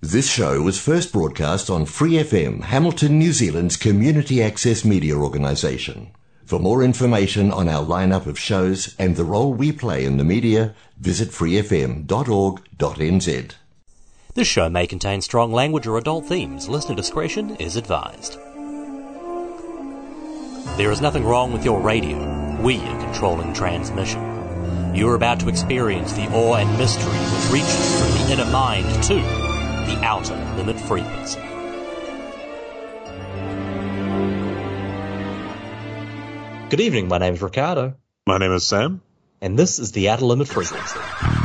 This show was first broadcast on Free FM, Hamilton, New Zealand's community access media organisation. For more information on our lineup of shows and the role we play in the media, visit freefm.org.nz. This show may contain strong language or adult themes. Listener discretion is advised. There is nothing wrong with your radio. We are controlling transmission. You are about to experience the awe and mystery which reaches from the inner mind to the outer limit frequency. Good evening, my name is Ricardo. My name is Sam. And this is the outer limit frequency.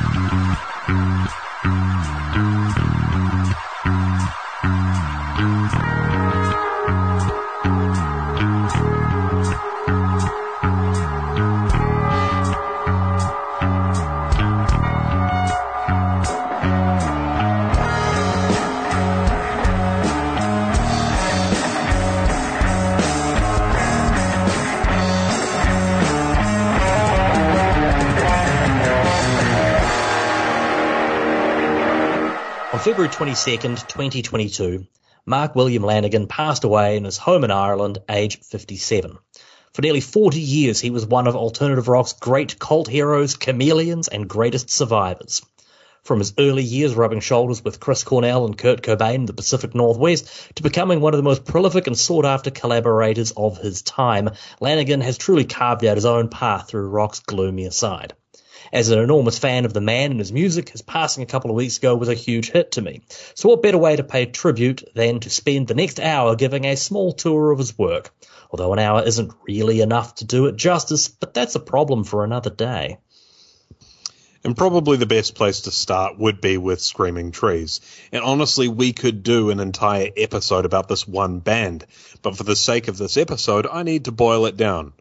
February 22nd, 2022, Mark William Lanegan passed away in his home in Ireland, age 57. For nearly 40 years, he was one of alternative rock's great cult heroes, chameleons, and greatest survivors. From his early years rubbing shoulders with Chris Cornell and Kurt Cobain in the Pacific Northwest to becoming one of the most prolific and sought after collaborators of his time, Lanegan has truly carved out his own path through rock's gloomier side. As an enormous fan of the man and his music, his passing a couple of weeks ago was a huge hit to me. So what better way to pay tribute than to spend the next hour giving a small tour of his work? Although an hour isn't really enough to do it justice, but that's a problem for another day. And probably the best place to start would be with Screaming Trees. And honestly, we could do an entire episode about this one band. But for the sake of this episode, I need to boil it down.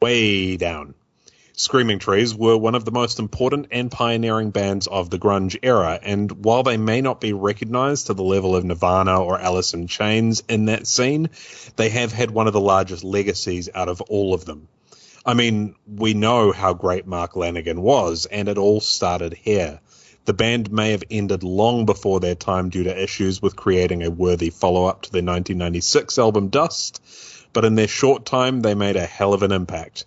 Way down. Screaming Trees were one of the most important and pioneering bands of the grunge era, and while they may not be recognized to the level of Nirvana or Alice in Chains in that scene, they have had one of the largest legacies out of all of them. I mean, we know how great Mark Lanegan was, and it all started here. The band may have ended long before their time due to issues with creating a worthy follow up to their 1996 album Dust, but in their short time, they made a hell of an impact.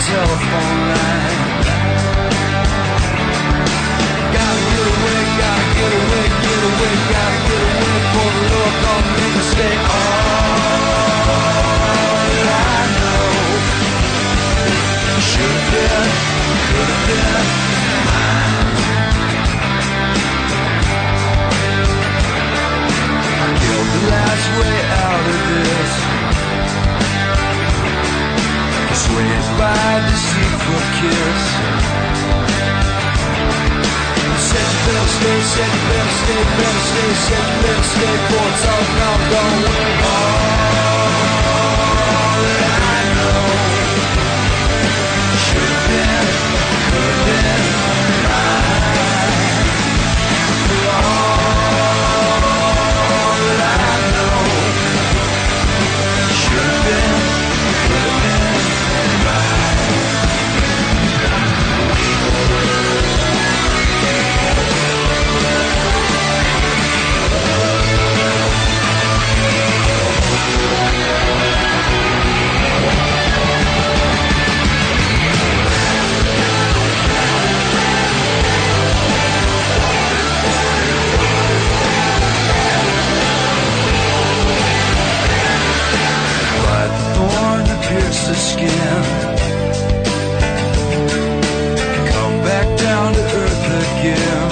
telephone line. Gotta get away, gotta get away, get away, gotta get away for the all I know. Should've been, could've been mine. I killed the last way out of this swayed by deceitful kiss. Said you better stay, said you better stay, better stay, said you better stay, for it's all gone, gone away. Skin. Come back down to earth again.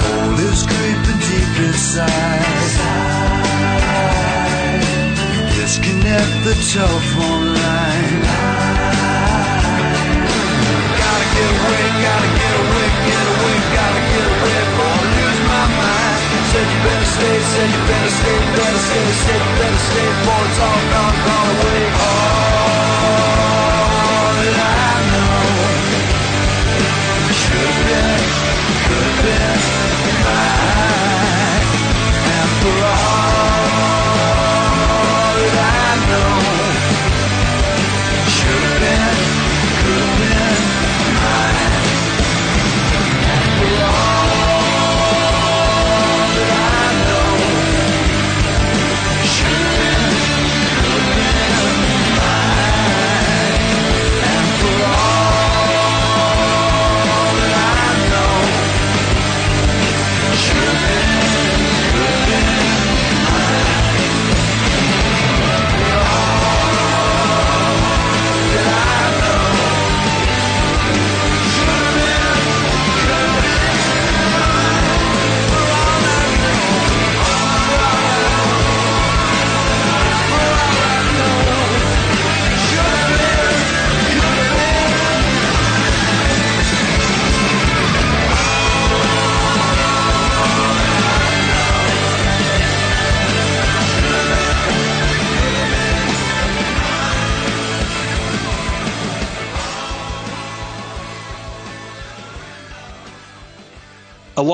Cold is creeping deep inside. Disconnect the telephone line. Gotta get away, gotta said you better stay, said you better stay, better stay, Stay. you better stay, for it's all gone, gone away. Oh.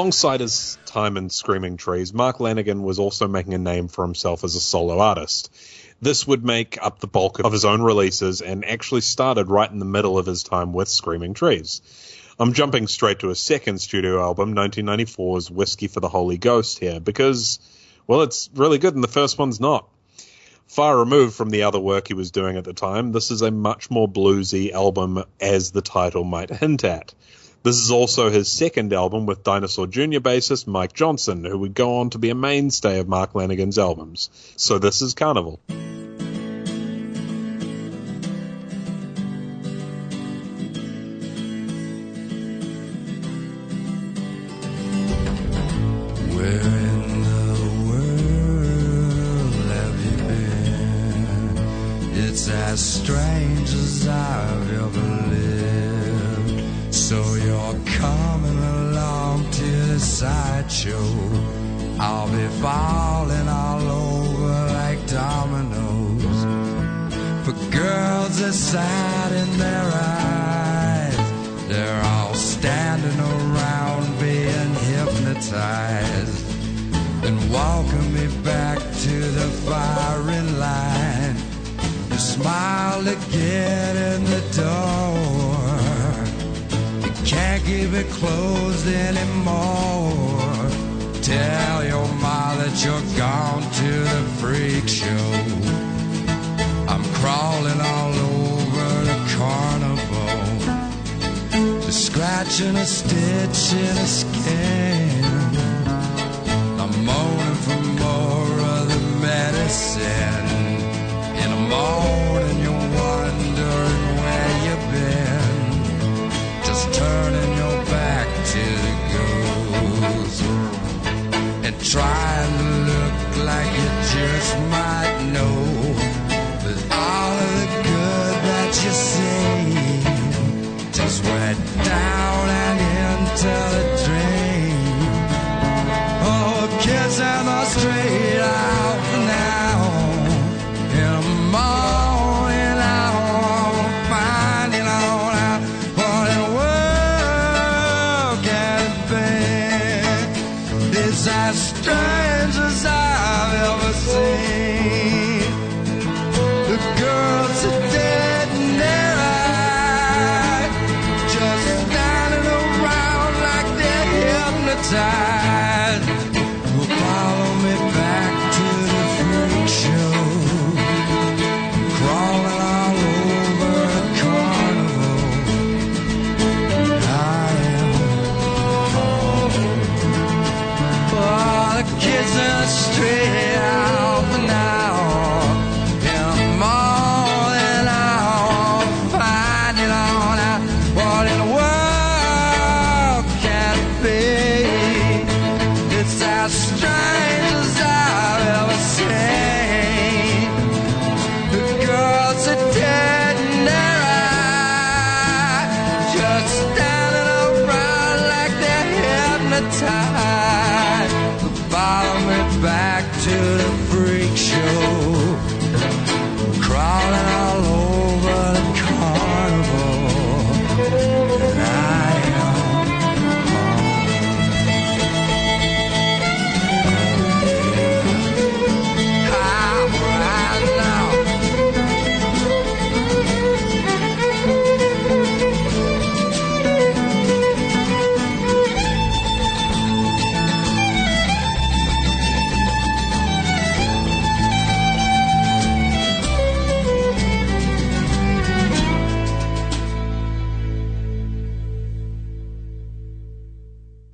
Alongside his time in Screaming Trees, Mark Lanegan was also making a name for himself as a solo artist. This would make up the bulk of his own releases and actually started right in the middle of his time with Screaming Trees. I'm jumping straight to his second studio album, 1994's Whiskey for the Holy Ghost here, because, well, it's really good and the first one's not. Far removed from the other work he was doing at the time, this is a much more bluesy album, as the title might hint at. This is also his second album with Dinosaur Jr. bassist Mike Johnson, who would go on to be a mainstay of Mark Lanegan's albums. So this is Carnival. I've ever lived. So you're coming along to the sideshow. I'll be falling all over like dominoes. For girls are sad in their eyes, they're all standing around being hypnotized and welcome me back to the firing line. You smile again in the door. You it closed anymore. Tell your mom that you're gone to the freak show. I'm crawling all over the carnival. Just scratching a stitch in a skin. I'm moaning for more of the medicine. In the morning, you're And trying to look like you just might know. That all of the good that you see just went down and into the hypnotized.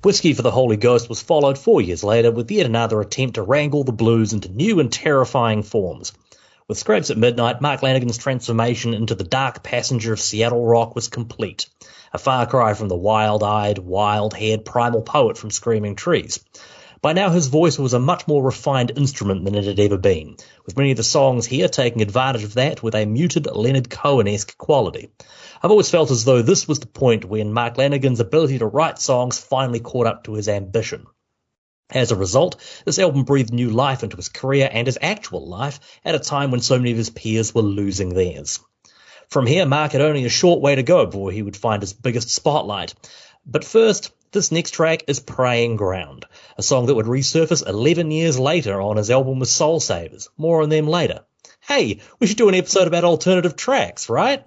Whiskey for the Holy Ghost was followed four years later with yet another attempt to wrangle the blues into new and terrifying forms. With Scrapes at Midnight, Mark Lanegan's transformation into the dark passenger of Seattle rock was complete, a far cry from the wild-eyed, wild-haired primal poet from Screaming Trees. By now his voice was a much more refined instrument than it had ever been, with many of the songs here taking advantage of that with a muted Leonard Cohen-esque quality. I've always felt as though this was the point when Mark Lanegan's ability to write songs finally caught up to his ambition. As a result, this album breathed new life into his career and his actual life at a time when so many of his peers were losing theirs. From here, Mark had only a short way to go before he would find his biggest spotlight. But first, This next track is Praying Ground, a song that would resurface 11 years later on his album with Soul Savers. More on them later. Hey, we should do an episode about alternative tracks, right?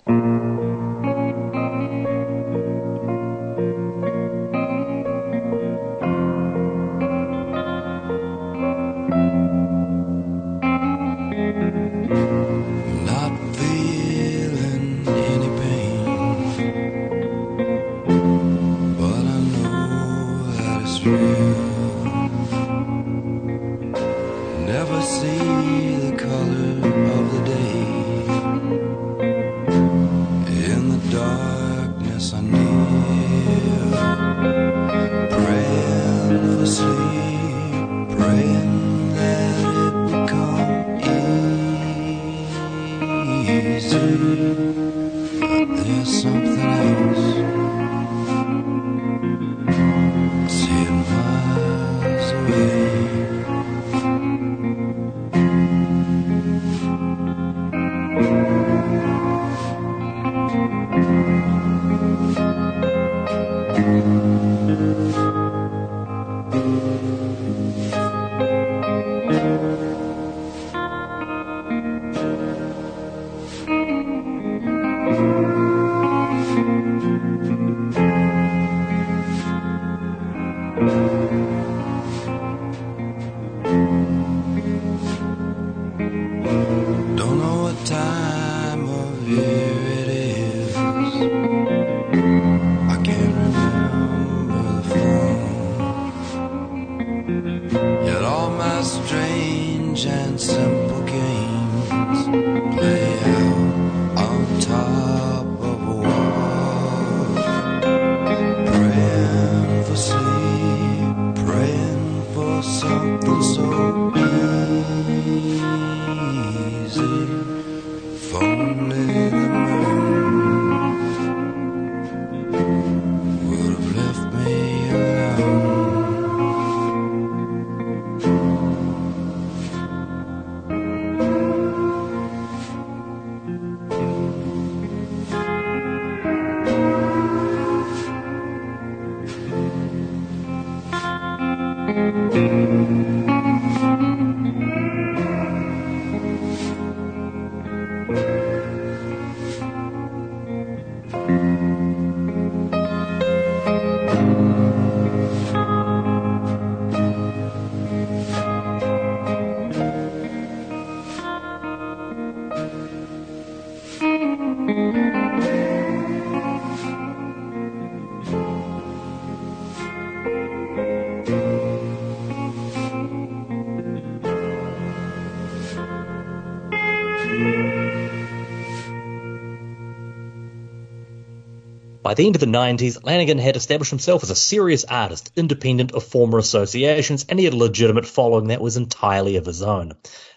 By the end of the 90s, Lanegan had established himself as a serious artist, independent of former associations, and he had a legitimate following that was entirely of his own.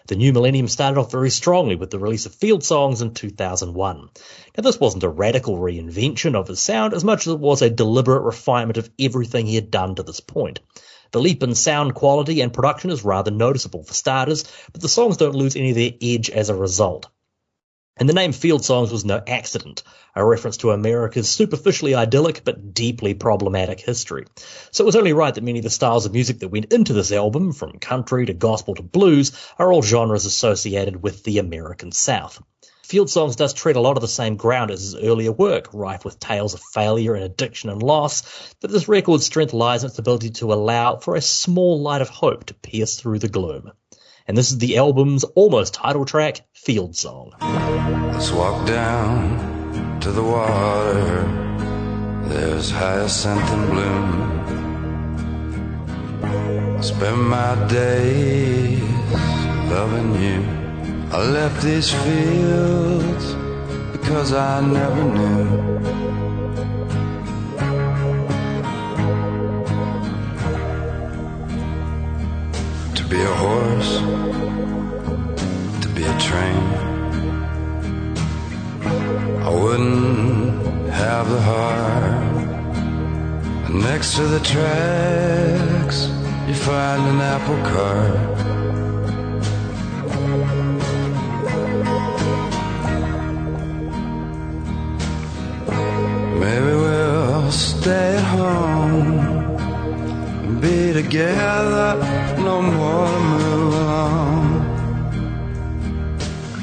The new millennium started off very strongly with the release of Field Songs in 2001. Now, this wasn't a radical reinvention of his sound as much as it was a deliberate refinement of everything he had done to this point. The leap in sound quality and production is rather noticeable for starters, but the songs don't lose any of their edge as a result. And the name Field Songs was no accident, a reference to America's superficially idyllic but deeply problematic history. So it was only right that many of the styles of music that went into this album, from country to gospel to blues, are all genres associated with the American South. Field Songs does tread a lot of the same ground as his earlier work, rife with tales of failure and addiction and loss, but this record's strength lies in its ability to allow for a small light of hope to pierce through the gloom. And this is the album's almost title track, Field Song. Let's walk down to the water. There's hyacinth in bloom. Spend my days loving you. I left these fields because I never knew. Be a horse, to be a train. I wouldn't have the heart. Next to the tracks, you find an apple cart. Together, no more to move along.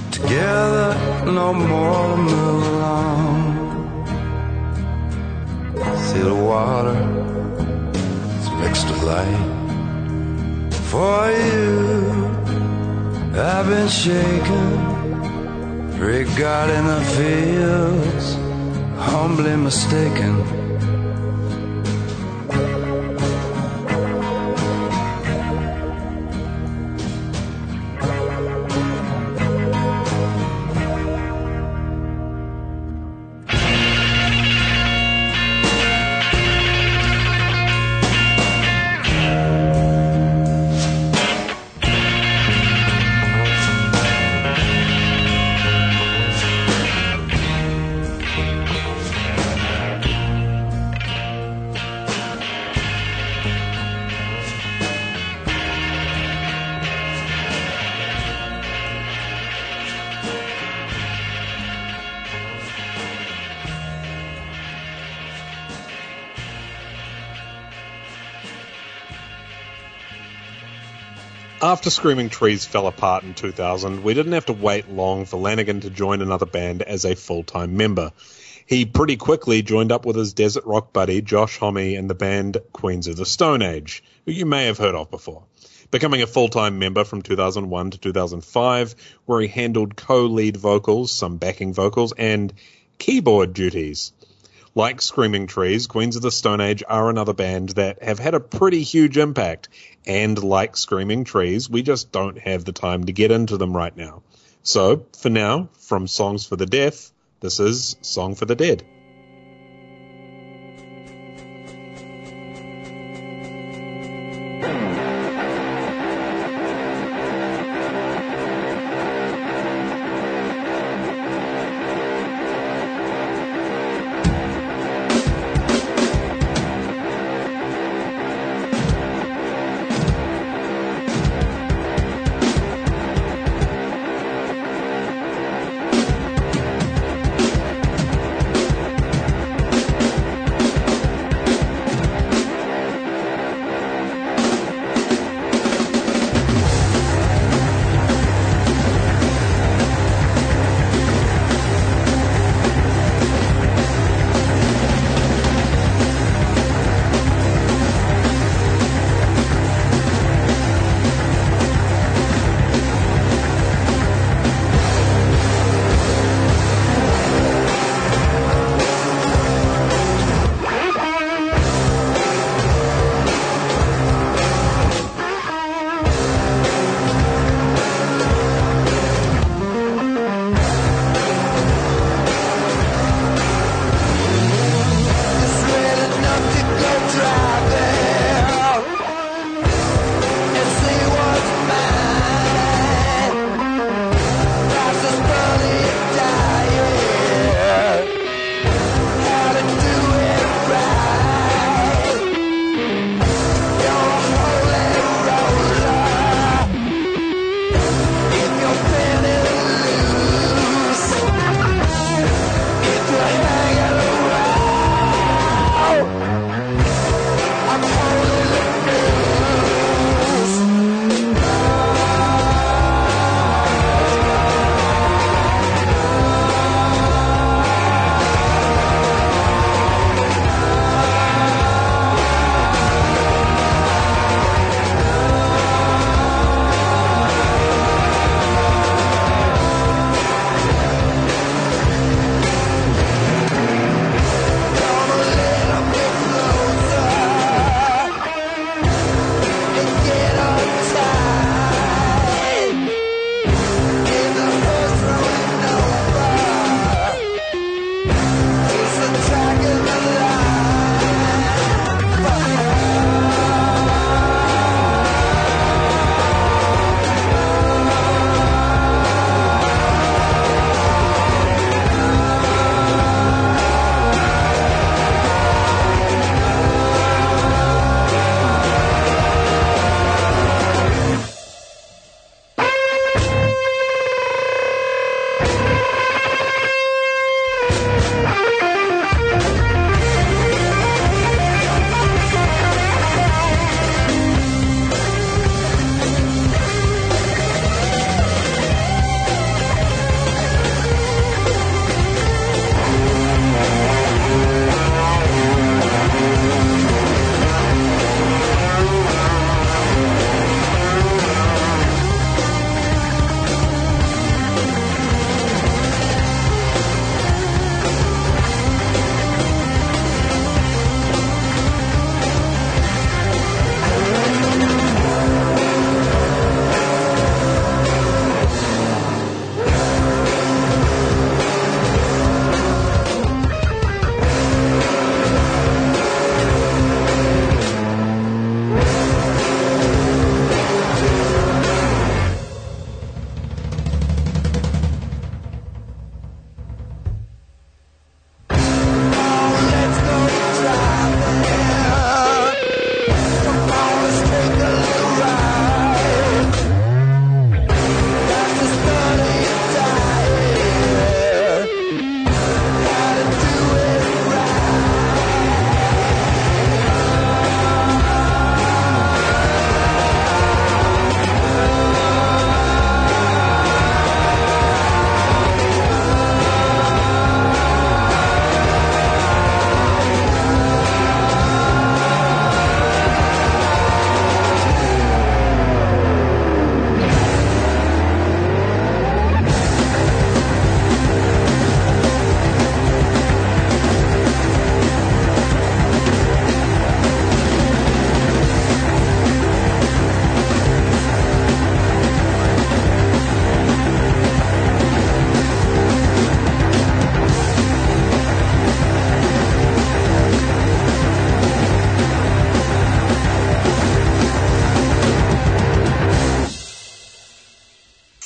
Together, no more to move along. See the water, it's mixed with light. For you, I've been shaken, regarding the fields, humbly mistaken. After Screaming Trees fell apart in 2000, we didn't have to wait long for Lanegan to join another band as a full time member. He pretty quickly joined up with his desert rock buddy Josh Homme and the band Queens of the Stone Age, who you may have heard of before. Becoming a full time member from 2001 to 2005, where he handled co lead vocals, some backing vocals, and keyboard duties. Like Screaming Trees, Queens of the Stone Age are another band that have had a pretty huge impact. And like Screaming Trees, we just don't have the time to get into them right now. So, for now, from Songs for the Deaf, this is Song for the Dead.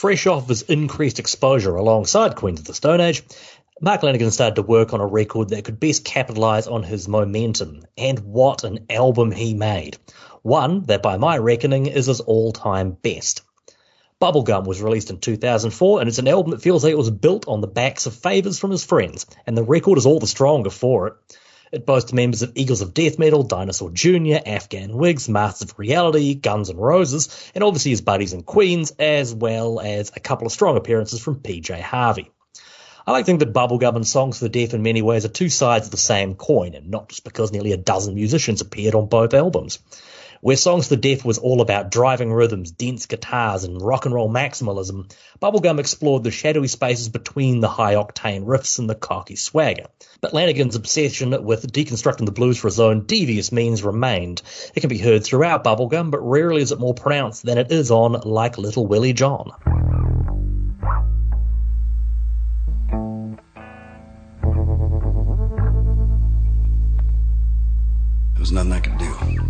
Fresh off his increased exposure alongside Queens of the Stone Age, Mark Lanegan started to work on a record that could best capitalize on his momentum. And what an album he made! One that, by my reckoning, is his all time best. Bubblegum was released in 2004, and it's an album that feels like it was built on the backs of favours from his friends, and the record is all the stronger for it. It boasts members of Eagles of Death Metal, Dinosaur Jr., Afghan Whigs, Masters of Reality, Guns N' Roses, and obviously his buddies in Queens, as well as a couple of strong appearances from PJ Harvey. I like to think that Bubblegum and Songs for the Deaf in many ways are two sides of the same coin, and not just because nearly a dozen musicians appeared on both albums. Where Songs for Deaf was all about driving rhythms, dense guitars, and rock and roll maximalism, Bubblegum explored the shadowy spaces between the high octane riffs and the cocky swagger. But Lanegan's obsession with deconstructing the blues for his own devious means remained. It can be heard throughout Bubblegum, but rarely is it more pronounced than it is on Like Little Willie John. There was nothing I could do.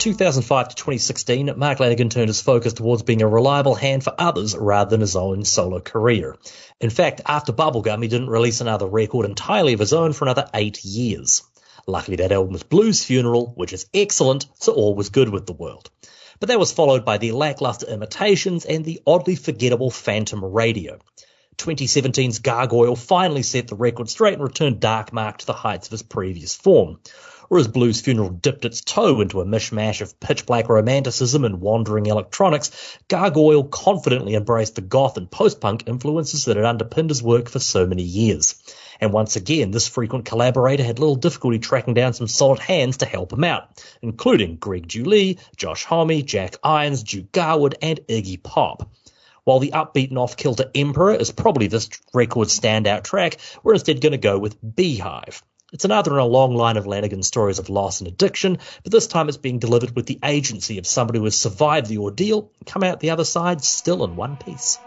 2005 to 2016, Mark Lanegan turned his focus towards being a reliable hand for others rather than his own solo career. In fact, after Bubblegum, he didn't release another record entirely of his own for another eight years. Luckily, that album was Blues Funeral, which is excellent, so all was good with the world. But that was followed by the lackluster imitations and the oddly forgettable Phantom Radio. 2017's Gargoyle finally set the record straight and returned Dark Mark to the heights of his previous form. Whereas Blues Funeral dipped its toe into a mishmash of pitch black romanticism and wandering electronics, Gargoyle confidently embraced the goth and post-punk influences that had underpinned his work for so many years. And once again, this frequent collaborator had little difficulty tracking down some solid hands to help him out, including Greg Dulli, Josh Homme, Jack Irons, Duke Garwood, and Iggy Pop. While the upbeat and off-kilter Emperor is probably this record's standout track, we're instead going to go with Beehive. It's another in a long line of Lanegan stories of loss and addiction, but this time it's being delivered with the agency of somebody who has survived the ordeal and come out the other side still in one piece.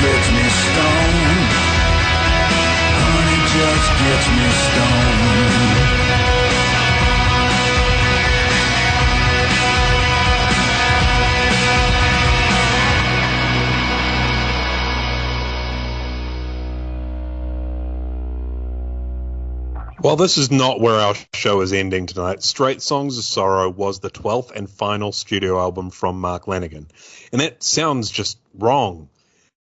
Gets me stoned. Honey just gets me stoned. While this is not where our show is ending tonight, Straight Songs of Sorrow was the 12th and final studio album from Mark Lanegan. And that sounds just wrong.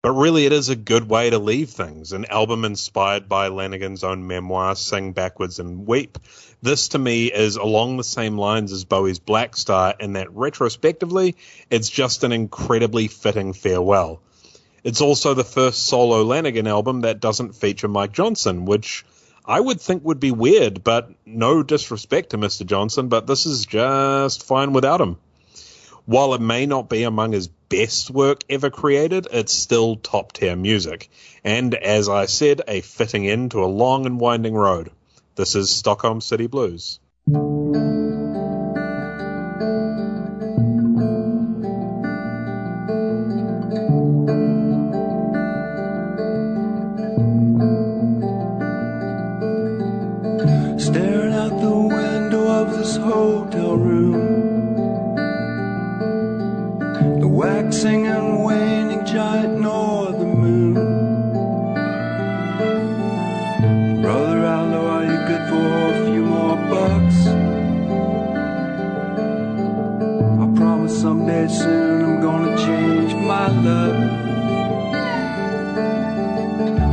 But really, it is a good way to leave things. An album inspired by Lanegan's own memoir, Sing Backwards and Weep. This, to me, is along the same lines as Bowie's Black Star in that retrospectively, it's just an incredibly fitting farewell. It's also the first solo Lanegan album that doesn't feature Mike Johnson, which I would think would be weird, but no disrespect to Mr. Johnson, but this is just fine without him. While it may not be among his best work ever created, it's still top tier music. And as I said, a fitting end to a long and winding road. This is Stockholm City Blues. Staring out the window of this hotel waxing and waning giant northern moon. Brother Allo, are you good for a few more bucks? I promise someday soon I'm gonna change my luck.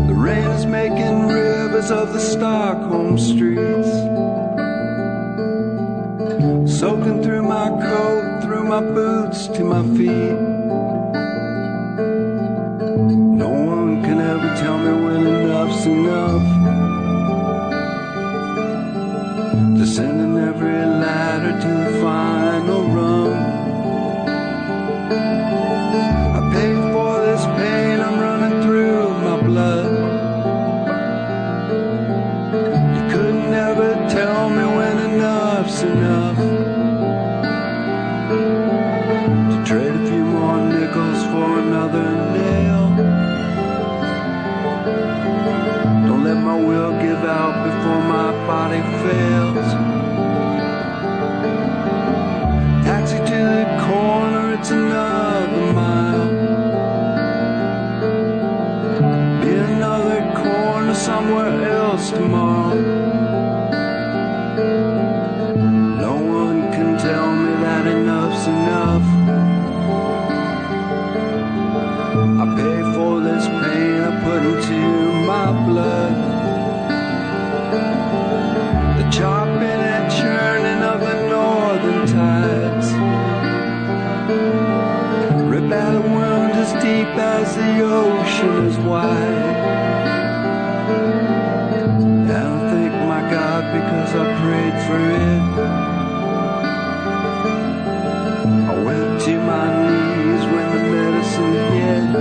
The rain is making rivers of the Stockholm streets. Soaking through my coat, through my boots to my feet. Tell me when enough's enough. I went to my knees when the medicine hit.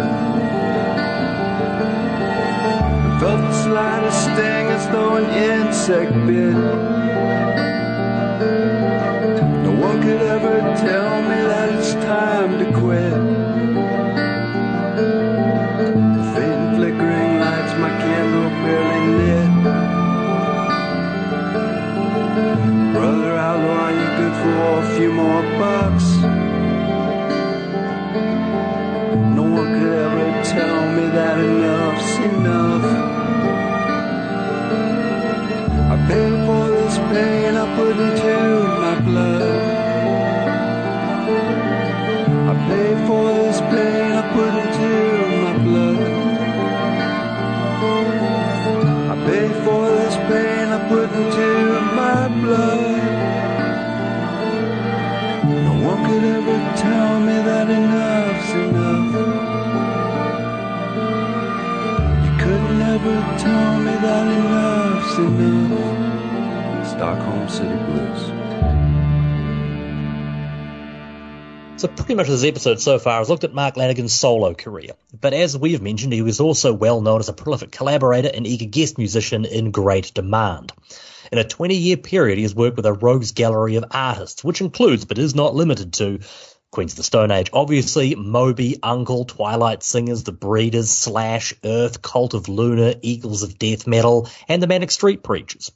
I felt the slightest sting as though an insect bit. City Blues. So pretty much this episode so far has looked at Mark Lanegan's solo career. But as we have mentioned, he was also well known as a prolific collaborator and eager guest musician in great demand. In a 20-year period, he has worked with a rogues gallery of artists, which includes, but is not limited to, Queens of the Stone Age, obviously, Moby, UNKLE, Twilight Singers, The Breeders, Slash, Earth, Cult of Luna, Eagles of Death Metal, and the Manic Street Preachers.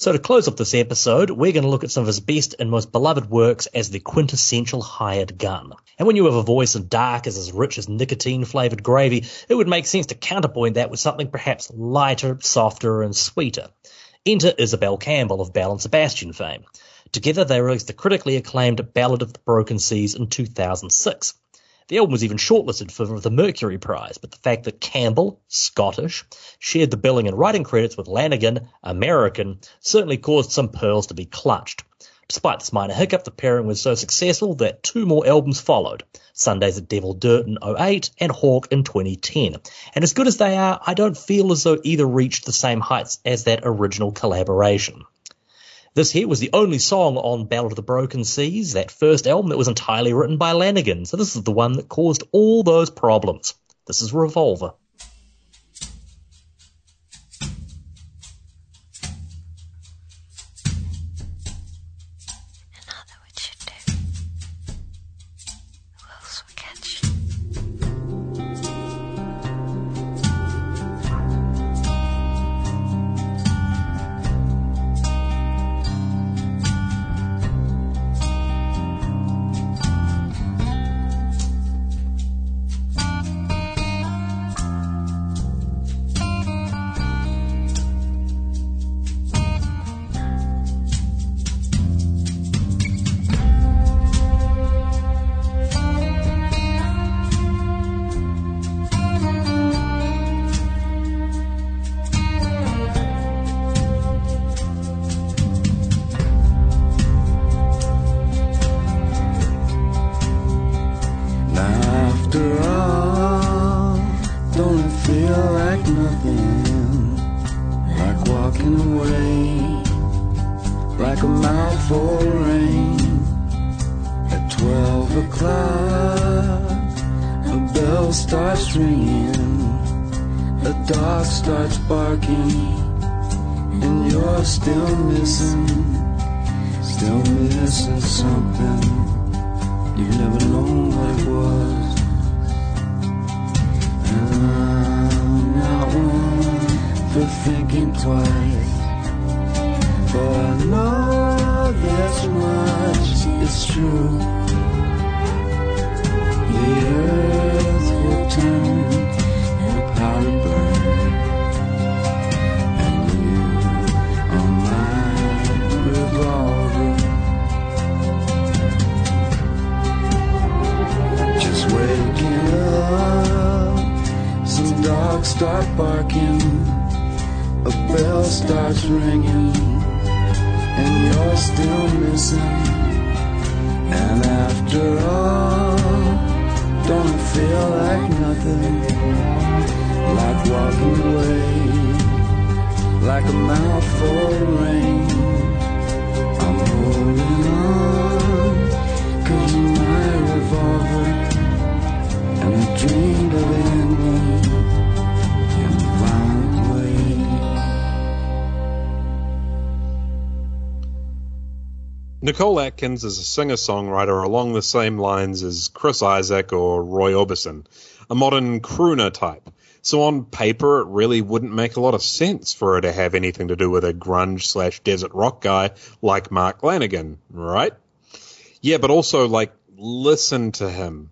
So to close off this episode, we're going to look at some of his best and most beloved works as the quintessential hired gun. And when you have a voice as dark as as rich as nicotine flavored gravy, it would make sense to counterpoint that with something perhaps lighter, softer, and sweeter. Enter Isobel Campbell of Belle and Sebastian fame. Together they released the critically acclaimed Ballad of the Broken Seas in 2006. The album was even shortlisted for the Mercury Prize, but the fact that Campbell, Scottish, shared the billing and writing credits with Lanegan, American, certainly caused some pearls to be clutched. Despite this minor hiccup, the pairing was so successful that two more albums followed Sundays at Devil Dirt in 08 and Hawk in 2010. And as good as they are, I don't feel as though either reached the same heights as that original collaboration. This here was the only song on Ballad of the Broken Seas, that first album that was entirely written by Lanegan, so this is the one that caused all those problems. This is Revolver. Still missing, still missing something. You've never known what it was. And I'm not one for thinking twice. For I know this much is true. The earth will turn dogs start barking, a bell starts ringing, and you're still missing. And after all, don't it feel like nothing, like walking away, like a mouthful of rain. I'm holding on, cause my revolver. And I dreamed of it Nicole Atkins is a singer songwriter along the same lines as Chris Isaak or Roy Orbison, a modern crooner type. So on paper, it really wouldn't make a lot of sense for her to have anything to do with a grunge slash desert rock guy like Mark Lanegan, right? Yeah, but also, like, listen to him.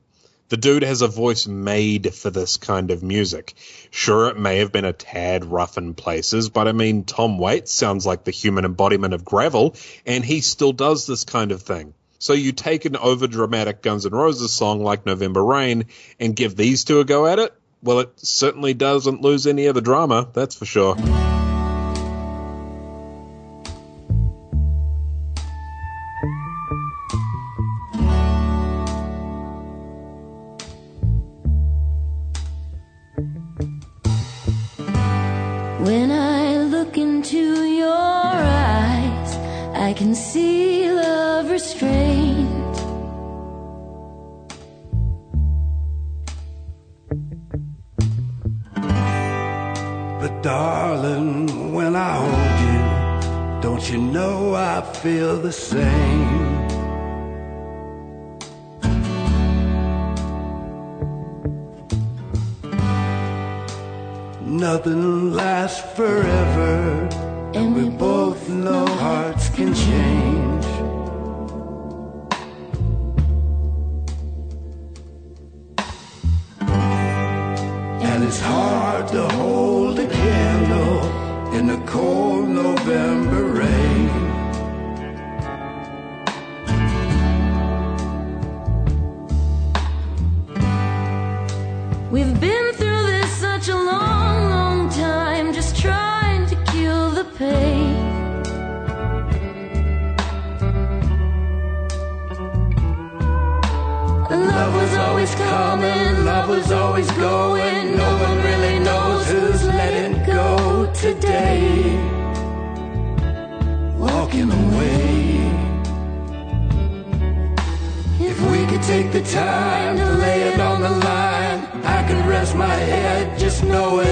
The dude has a voice made for this kind of music. Sure, it may have been a tad rough in places, but I mean, Tom Waits sounds like the human embodiment of gravel, and he still does this kind of thing. So you take an overdramatic Guns N' Roses song like November Rain and give these two a go at it? Well, it certainly doesn't lose any of the drama, that's for sure. Feel the same? Nothing lasts forever, and we both know hearts can change. going. No one really knows who's letting go today. Walking away. If we could take the time to lay it on the line, I could rest my head, just know it.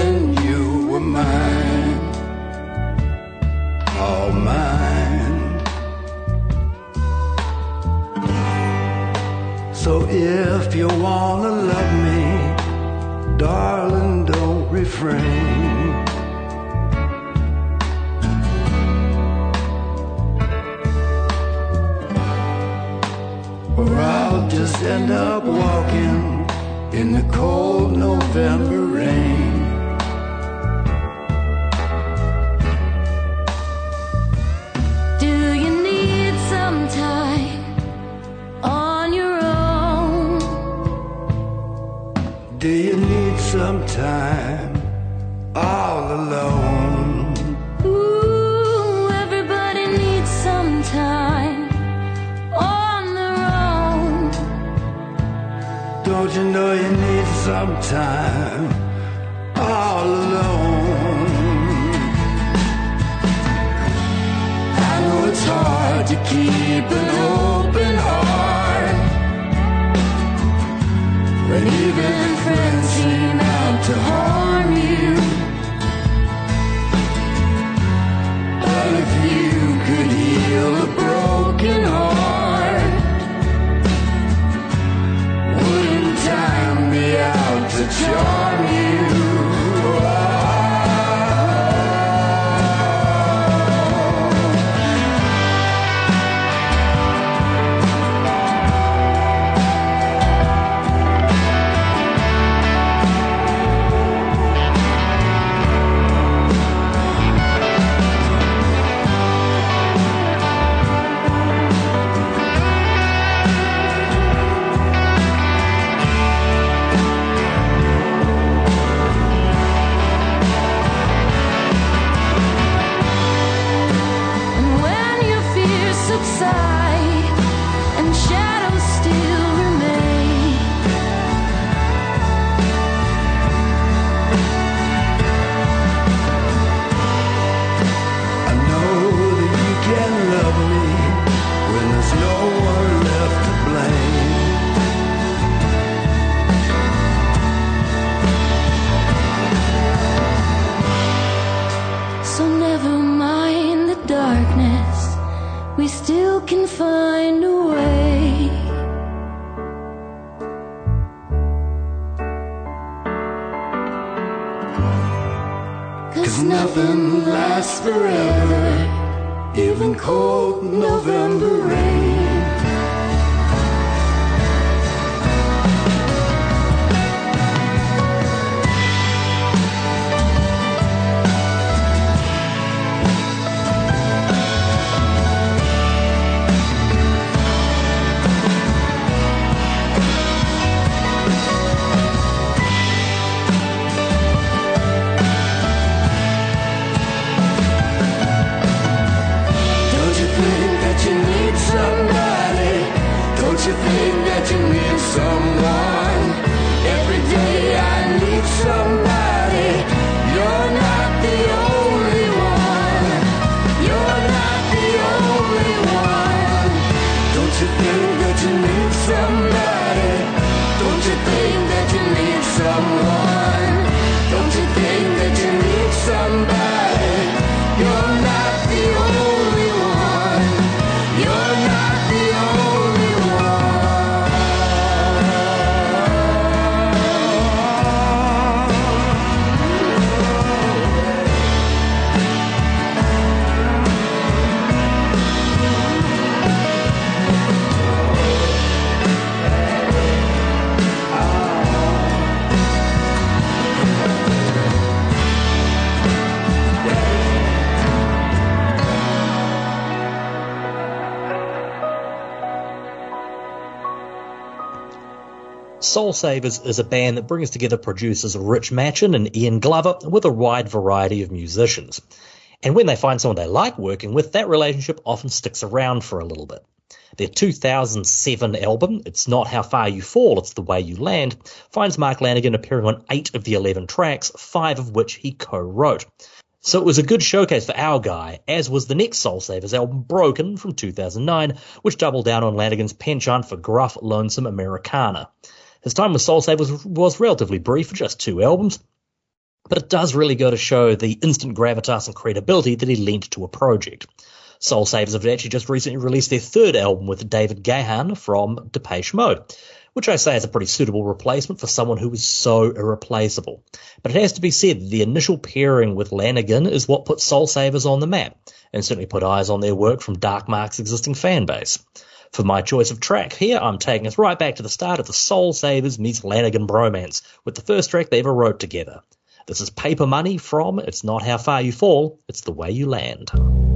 spring. Or I'll just end up walking in the cold November. Lifesavers is a band that brings together producers Rich Machin and Ian Glover with a wide variety of musicians. And when they find someone they like working with, that relationship often sticks around for a little bit. Their 2007 album, It's Not How Far You Fall, It's the Way You Land, finds Mark Lanegan appearing on eight of the 11 tracks, five of which he co wrote. So it was a good showcase for our guy, as was the next Soul Savers album, Broken, from 2009, which doubled down on Lanegan's penchant for gruff, lonesome Americana. His time with Soul Savers was, was relatively brief, just two albums, but it does really go to show the instant gravitas and credibility that he lent to a project. Soul Savers have actually just recently released their third album with David Gahan from Depeche Mode, which I say is a pretty suitable replacement for someone who is so irreplaceable. But it has to be said that the initial pairing with Lanegan is what put Soul Savers on the map, and certainly put eyes on their work from Dark Mark's existing fan base. For my choice of track here, I'm taking us right back to the start of the Soul Savers meets Lanegan bromance, with the first track they ever wrote together. This is Paper Money from It's Not How Far You Fall, It's the Way You Land.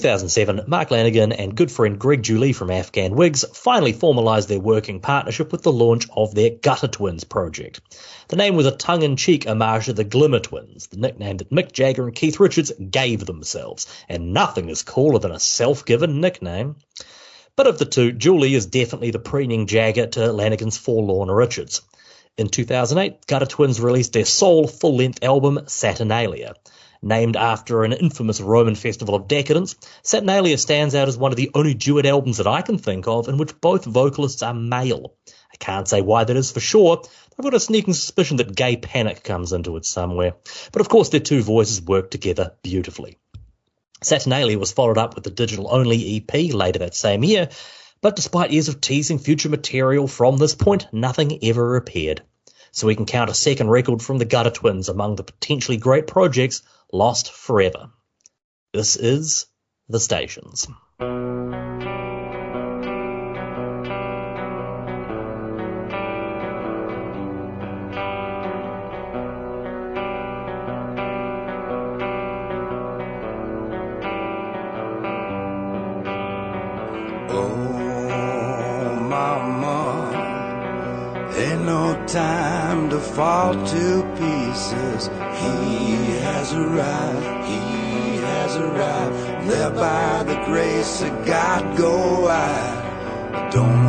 2007, Mark Lanegan and good friend Greg Dulli from Afghan Whigs finally formalised their working partnership with the launch of their Gutter Twins project. The name was a tongue-in-cheek homage to the Glimmer Twins, the nickname that Mick Jagger and Keith Richards gave themselves, and nothing is cooler than a self-given nickname. But of the two, Dulli is definitely the preening Jagger to Lanegan's forlorn Richards. In 2008, Gutter Twins released their sole full-length album, Saturnalia. Named after an infamous Roman festival of decadence, Saturnalia stands out as one of the only duet albums that I can think of in which both vocalists are male. I can't say why that is for sure. I've got a sneaking suspicion that gay panic comes into it somewhere. But of course, their two voices work together beautifully. Saturnalia was followed up with the digital only EP later that same year, but despite years of teasing future material from this point, nothing ever appeared. So we can count a second record from the Gutter Twins among the potentially great projects lost forever. This is The Stations. Oh, mama, ain't no time to fall to fall to. He has arrived, he has arrived. There by the grace of God go I. I don't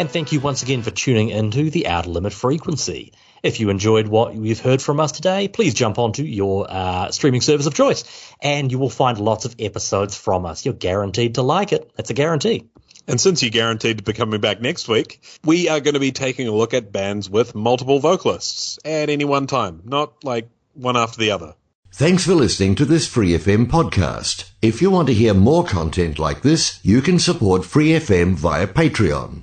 And thank you once again for tuning into the Outer Limit Frequency. If you enjoyed what you've heard from us today, please jump onto your uh, streaming service of choice and you will find lots of episodes from us. You're guaranteed to like it. That's a guarantee. And since you're guaranteed to be coming back next week, we are going to be taking a look at bands with multiple vocalists at any one time, not like one after the other. Thanks for listening to this Free FM podcast. If you want to hear more content like this, you can support Free FM via Patreon.